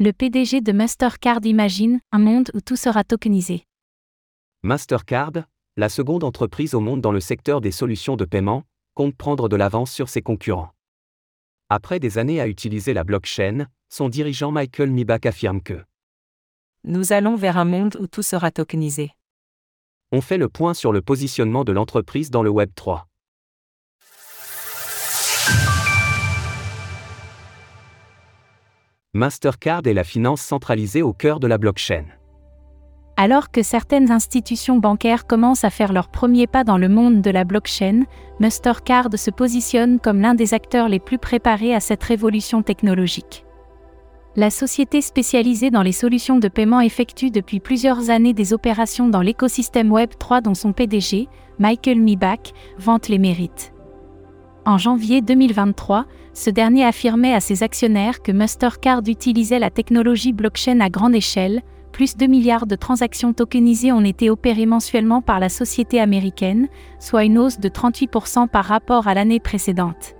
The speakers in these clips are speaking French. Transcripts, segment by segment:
Le PDG de Mastercard imagine un monde où tout sera tokenisé. Mastercard, la seconde entreprise au monde dans le secteur des solutions de paiement, compte prendre de l'avance sur ses concurrents. Après des années à utiliser la blockchain, son dirigeant Michael Mibach affirme que Nous allons vers un monde où tout sera tokenisé. On fait le point sur le positionnement de l'entreprise dans le Web 3. Mastercard est la finance centralisée au cœur de la blockchain. Alors que certaines institutions bancaires commencent à faire leurs premiers pas dans le monde de la blockchain, Mastercard se positionne comme l'un des acteurs les plus préparés à cette révolution technologique. La société spécialisée dans les solutions de paiement effectue depuis plusieurs années des opérations dans l'écosystème Web3 dont son PDG, Michael Mibach, vante les mérites. En janvier 2023, ce dernier affirmait à ses actionnaires que Mastercard utilisait la technologie blockchain à grande échelle, plus de milliards de transactions tokenisées ont été opérées mensuellement par la société américaine, soit une hausse de 38% par rapport à l'année précédente.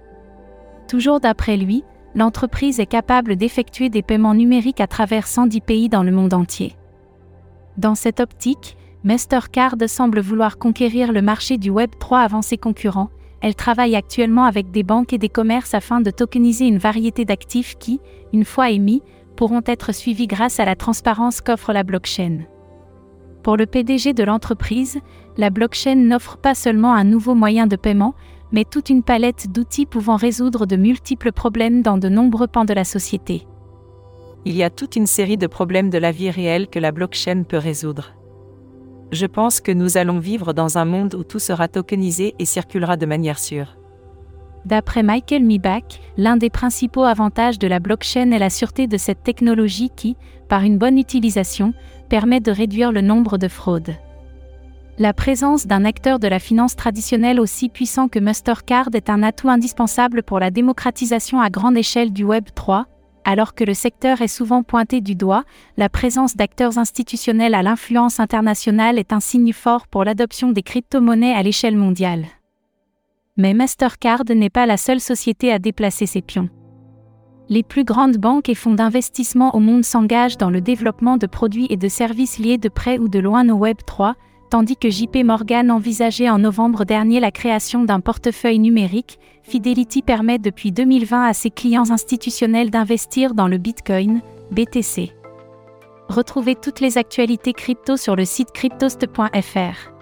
Toujours d'après lui, l'entreprise est capable d'effectuer des paiements numériques à travers 110 pays dans le monde entier. Dans cette optique, Mastercard semble vouloir conquérir le marché du Web 3 avant ses concurrents. Elle travaille actuellement avec des banques et des commerces afin de tokeniser une variété d'actifs qui, une fois émis, pourront être suivis grâce à la transparence qu'offre la blockchain. Pour le PDG de l'entreprise, la blockchain n'offre pas seulement un nouveau moyen de paiement, mais toute une palette d'outils pouvant résoudre de multiples problèmes dans de nombreux pans de la société. Il y a toute une série de problèmes de la vie réelle que la blockchain peut résoudre. Je pense que nous allons vivre dans un monde où tout sera tokenisé et circulera de manière sûre. D'après Michael Mibach, l'un des principaux avantages de la blockchain est la sûreté de cette technologie qui, par une bonne utilisation, permet de réduire le nombre de fraudes. La présence d'un acteur de la finance traditionnelle aussi puissant que Mastercard est un atout indispensable pour la démocratisation à grande échelle du Web 3, alors que le secteur est souvent pointé du doigt, la présence d'acteurs institutionnels à l'influence internationale est un signe fort pour l'adoption des crypto-monnaies à l'échelle mondiale. Mais Mastercard n'est pas la seule société à déplacer ses pions. Les plus grandes banques et fonds d'investissement au monde s'engagent dans le développement de produits et de services liés de près ou de loin au Web 3, tandis que JP Morgan envisageait en novembre dernier la création d'un portefeuille numérique, Fidelity permet depuis 2020 à ses clients institutionnels d'investir dans le Bitcoin, BTC. Retrouvez toutes les actualités crypto sur le site cryptost.fr.